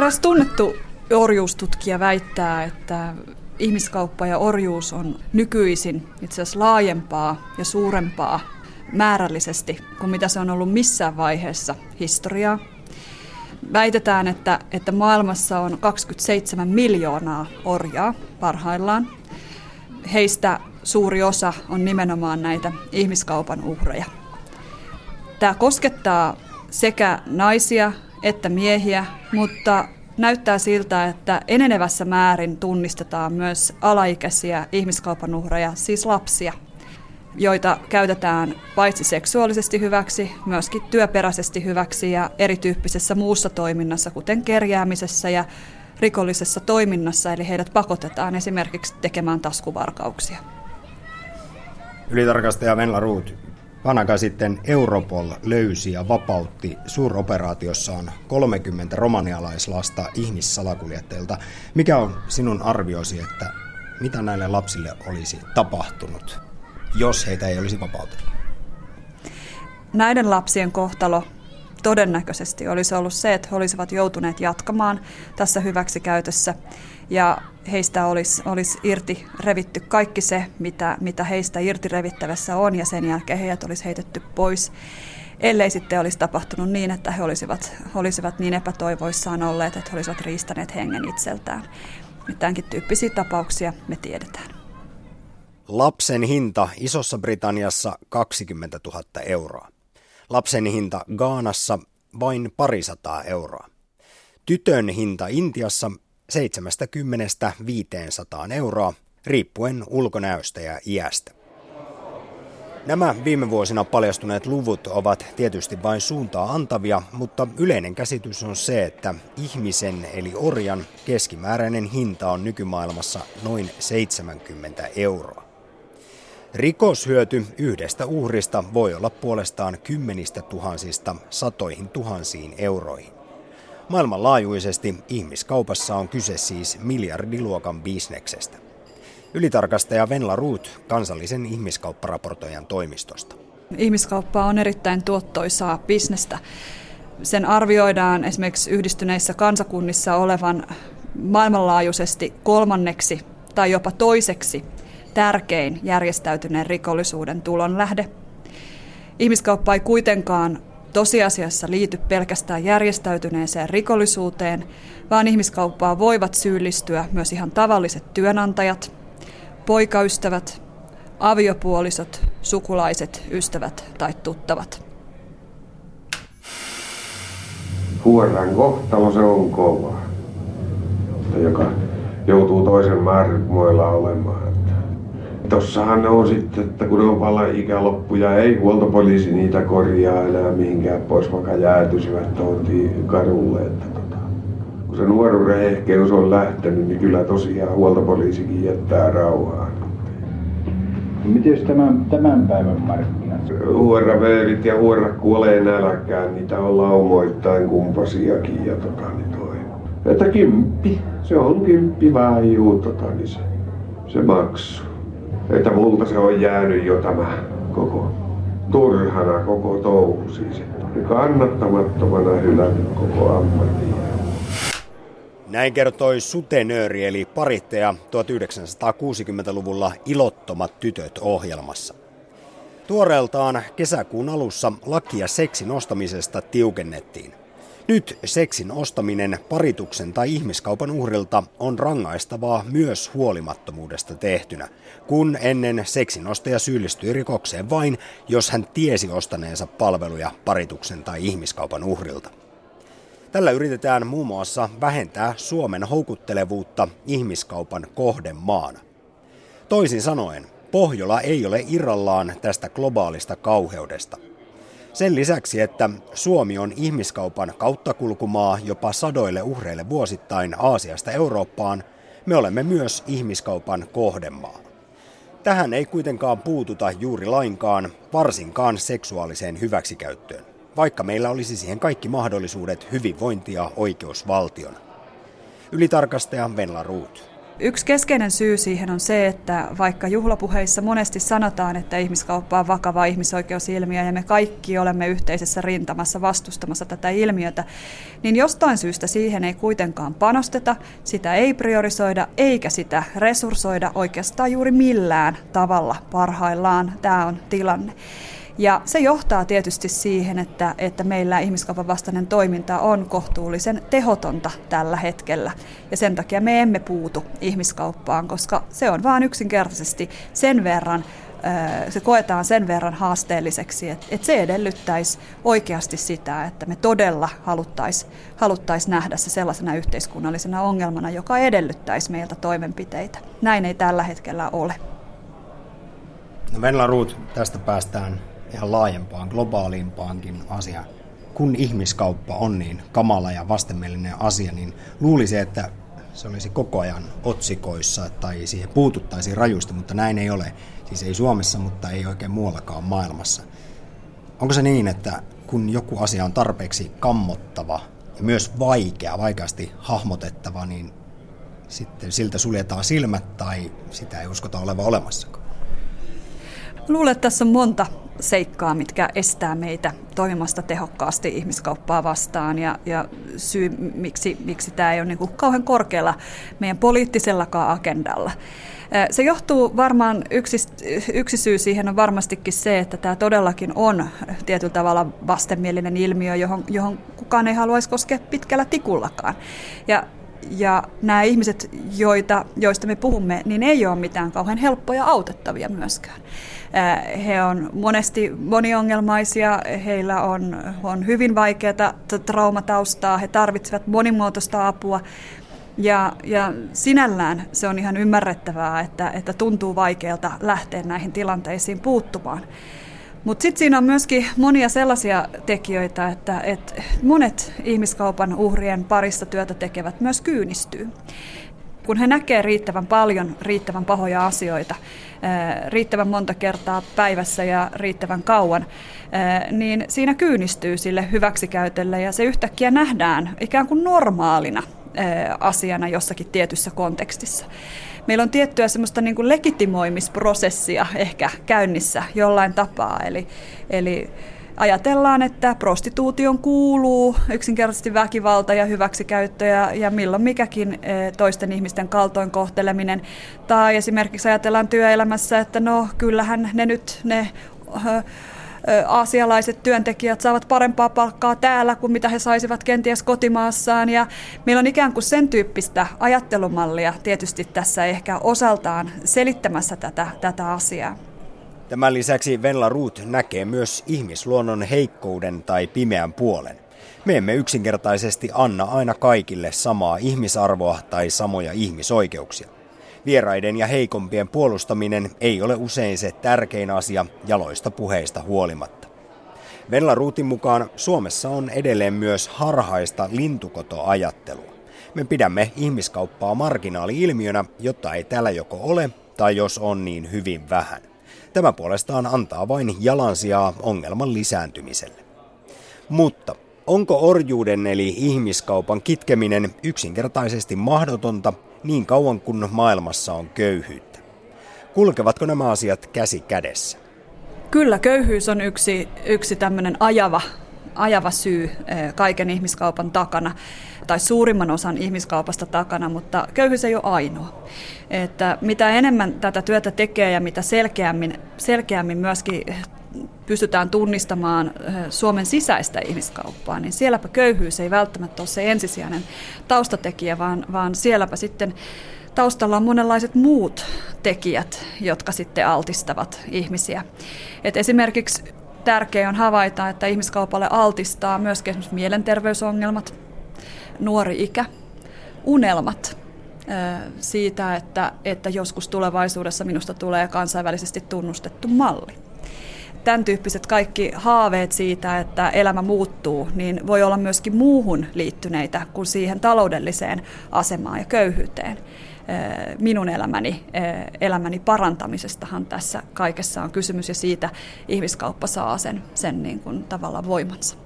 Eräs tunnettu orjuustutkija väittää, että ihmiskauppa ja orjuus on nykyisin itse asiassa laajempaa ja suurempaa määrällisesti kuin mitä se on ollut missään vaiheessa historiaa. Väitetään, että, että maailmassa on 27 miljoonaa orjaa parhaillaan. Heistä suuri osa on nimenomaan näitä ihmiskaupan uhreja. Tämä koskettaa sekä naisia että miehiä, mutta näyttää siltä, että enenevässä määrin tunnistetaan myös alaikäisiä ihmiskaupan uhreja, siis lapsia, joita käytetään paitsi seksuaalisesti hyväksi, myöskin työperäisesti hyväksi ja erityyppisessä muussa toiminnassa, kuten kerjäämisessä ja rikollisessa toiminnassa, eli heidät pakotetaan esimerkiksi tekemään taskuvarkauksia. Ylitarkastaja Venla Ruut, Vanaka sitten Europol löysi ja vapautti suuroperaatiossaan 30 romanialaislasta ihmissalakuljettajilta. Mikä on sinun arviosi, että mitä näille lapsille olisi tapahtunut, jos heitä ei olisi vapautettu? Näiden lapsien kohtalo todennäköisesti olisi ollut se, että he olisivat joutuneet jatkamaan tässä hyväksikäytössä ja heistä olisi, olisi irti revitty kaikki se, mitä, mitä heistä irti revittävässä on ja sen jälkeen heidät olisi heitetty pois. Ellei sitten olisi tapahtunut niin, että he olisivat, olisivat niin epätoivoissaan olleet, että he olisivat riistäneet hengen itseltään. Tämänkin tyyppisiä tapauksia me tiedetään. Lapsen hinta Isossa Britanniassa 20 000 euroa. Lapsen hinta Gaanassa vain parisataa euroa. Tytön hinta Intiassa 70-500 euroa, riippuen ulkonäöstä ja iästä. Nämä viime vuosina paljastuneet luvut ovat tietysti vain suuntaa antavia, mutta yleinen käsitys on se, että ihmisen eli orjan keskimääräinen hinta on nykymaailmassa noin 70 euroa. Rikoshyöty yhdestä uhrista voi olla puolestaan kymmenistä tuhansista satoihin tuhansiin euroihin. Maailmanlaajuisesti ihmiskaupassa on kyse siis miljardiluokan bisneksestä. Ylitarkastaja Venla Ruut kansallisen ihmiskaupparaportoijan toimistosta. Ihmiskauppa on erittäin tuottoisaa bisnestä. Sen arvioidaan esimerkiksi yhdistyneissä kansakunnissa olevan maailmanlaajuisesti kolmanneksi tai jopa toiseksi tärkein järjestäytyneen rikollisuuden tulonlähde. Ihmiskauppa ei kuitenkaan tosiasiassa liity pelkästään järjestäytyneeseen rikollisuuteen, vaan ihmiskauppaa voivat syyllistyä myös ihan tavalliset työnantajat, poikaystävät, aviopuolisot, sukulaiset, ystävät tai tuttavat. Huoran kohtalo se on kova, joka joutuu toisen määrämoilla olemaan tossahan ne on sitten, että kun ne on vallan ikäloppuja, ei huoltopoliisi niitä korjaa enää mihinkään pois, vaikka jäätyisivät tuontiin kadulle. Että tota, kun se nuoruuden ehkeys on lähtenyt, niin kyllä tosiaan huoltopoliisikin jättää rauhaan. Miten tämän, tämän päivän markkinat? Huoraveerit ja huora kuolee nälkään, niitä on laumoittain kumpasiakin ja tota, niin toi. Että kymppi, se on kymppi vähän juu, tota, niin se, se maksuu että multa se on jäänyt jo tämä koko turhana koko touhu siis. Kannattamattomana hylännyt koko ammatin. Näin kertoi sutenööri eli parittaja 1960-luvulla Ilottomat tytöt ohjelmassa. Tuoreeltaan kesäkuun alussa lakia seksin ostamisesta tiukennettiin. Nyt seksin ostaminen parituksen tai ihmiskaupan uhrilta on rangaistavaa myös huolimattomuudesta tehtynä, kun ennen seksin ostaja syyllistyi rikokseen vain, jos hän tiesi ostaneensa palveluja parituksen tai ihmiskaupan uhrilta. Tällä yritetään muun muassa vähentää Suomen houkuttelevuutta ihmiskaupan kohdemaana. Toisin sanoen, Pohjola ei ole irrallaan tästä globaalista kauheudesta – sen lisäksi, että Suomi on ihmiskaupan kauttakulkumaa jopa sadoille uhreille vuosittain Aasiasta Eurooppaan, me olemme myös ihmiskaupan kohdemaa. Tähän ei kuitenkaan puututa juuri lainkaan, varsinkaan seksuaaliseen hyväksikäyttöön, vaikka meillä olisi siihen kaikki mahdollisuudet hyvinvointia oikeusvaltion. Ylitarkastaja Venla Ruut. Yksi keskeinen syy siihen on se, että vaikka juhlapuheissa monesti sanotaan, että ihmiskauppa on vakava ihmisoikeusilmiö ja me kaikki olemme yhteisessä rintamassa vastustamassa tätä ilmiötä, niin jostain syystä siihen ei kuitenkaan panosteta, sitä ei priorisoida eikä sitä resurssoida oikeastaan juuri millään tavalla parhaillaan. Tämä on tilanne. Ja se johtaa tietysti siihen, että, että meillä ihmiskaupan vastainen toiminta on kohtuullisen tehotonta tällä hetkellä. Ja sen takia me emme puutu ihmiskauppaan, koska se on vain yksinkertaisesti sen verran se koetaan sen verran haasteelliseksi, että, että se edellyttäisi oikeasti sitä, että me todella haluttaisiin haluttais nähdä se sellaisena yhteiskunnallisena ongelmana, joka edellyttäisi meiltä toimenpiteitä. Näin ei tällä hetkellä ole. No Venla Ruut, tästä päästään ihan laajempaan, globaalimpaankin asiaan. Kun ihmiskauppa on niin kamala ja vastenmielinen asia, niin luulisi, että se olisi koko ajan otsikoissa tai siihen puututtaisiin rajusti, mutta näin ei ole. Siis ei Suomessa, mutta ei oikein muuallakaan maailmassa. Onko se niin, että kun joku asia on tarpeeksi kammottava ja myös vaikea, vaikeasti hahmotettava, niin sitten siltä suljetaan silmät tai sitä ei uskota olevan olemassakaan? Luulen, että tässä on monta seikkaa, mitkä estää meitä toimimasta tehokkaasti ihmiskauppaa vastaan ja, ja syy, miksi, miksi tämä ei ole niin kuin kauhean korkealla meidän poliittisellakaan agendalla. Se johtuu varmaan, yksi, yksi syy siihen on varmastikin se, että tämä todellakin on tietyllä tavalla vastenmielinen ilmiö, johon, johon kukaan ei haluaisi koskea pitkällä tikullakaan. Ja ja nämä ihmiset, joita, joista me puhumme, niin ei ole mitään kauhean helppoja autettavia myöskään. He on monesti moniongelmaisia, heillä on, on hyvin vaikeaa traumataustaa, he tarvitsevat monimuotoista apua. Ja, ja sinällään se on ihan ymmärrettävää, että, että tuntuu vaikealta lähteä näihin tilanteisiin puuttumaan. Mutta sitten siinä on myöskin monia sellaisia tekijöitä, että, että monet ihmiskaupan uhrien parissa työtä tekevät myös kyynistyy. Kun he näkee riittävän paljon riittävän pahoja asioita, riittävän monta kertaa päivässä ja riittävän kauan, niin siinä kyynistyy sille hyväksikäytölle ja se yhtäkkiä nähdään ikään kuin normaalina asiana jossakin tietyssä kontekstissa meillä on tiettyä semmoista niin kuin legitimoimisprosessia ehkä käynnissä jollain tapaa. Eli, eli ajatellaan, että prostituution kuuluu yksinkertaisesti väkivalta ja hyväksikäyttö ja, ja milloin mikäkin e, toisten ihmisten kaltoinkohteleminen. Tai esimerkiksi ajatellaan työelämässä, että no kyllähän ne nyt ne aasialaiset työntekijät saavat parempaa palkkaa täällä kuin mitä he saisivat kenties kotimaassaan. Ja meillä on ikään kuin sen tyyppistä ajattelumallia tietysti tässä ehkä osaltaan selittämässä tätä, tätä asiaa. Tämän lisäksi Venla Ruut näkee myös ihmisluonnon heikkouden tai pimeän puolen. Me emme yksinkertaisesti anna aina kaikille samaa ihmisarvoa tai samoja ihmisoikeuksia. Vieraiden ja heikompien puolustaminen ei ole usein se tärkein asia jaloista puheista huolimatta. Venla Ruutin mukaan Suomessa on edelleen myös harhaista lintukotoajattelua. Me pidämme ihmiskauppaa marginaali-ilmiönä, jotta ei täällä joko ole tai jos on niin hyvin vähän. Tämä puolestaan antaa vain jalansijaa ongelman lisääntymiselle. Mutta onko orjuuden eli ihmiskaupan kitkeminen yksinkertaisesti mahdotonta niin kauan kuin maailmassa on köyhyyttä. Kulkevatko nämä asiat käsi kädessä? Kyllä, köyhyys on yksi, yksi tämmöinen ajava, ajava syy eh, kaiken ihmiskaupan takana, tai suurimman osan ihmiskaupasta takana, mutta köyhyys ei ole ainoa. Että mitä enemmän tätä työtä tekee ja mitä selkeämmin, selkeämmin myöskin pystytään tunnistamaan Suomen sisäistä ihmiskauppaa, niin sielläpä köyhyys ei välttämättä ole se ensisijainen taustatekijä, vaan, vaan sielläpä sitten taustalla on monenlaiset muut tekijät, jotka sitten altistavat ihmisiä. Et esimerkiksi tärkeää on havaita, että ihmiskaupalle altistaa myös esimerkiksi mielenterveysongelmat, nuori ikä, unelmat siitä, että, että joskus tulevaisuudessa minusta tulee kansainvälisesti tunnustettu malli tämän tyyppiset kaikki haaveet siitä, että elämä muuttuu, niin voi olla myöskin muuhun liittyneitä kuin siihen taloudelliseen asemaan ja köyhyyteen. Minun elämäni, elämäni parantamisestahan tässä kaikessa on kysymys ja siitä ihmiskauppa saa sen, sen niin kuin tavallaan voimansa.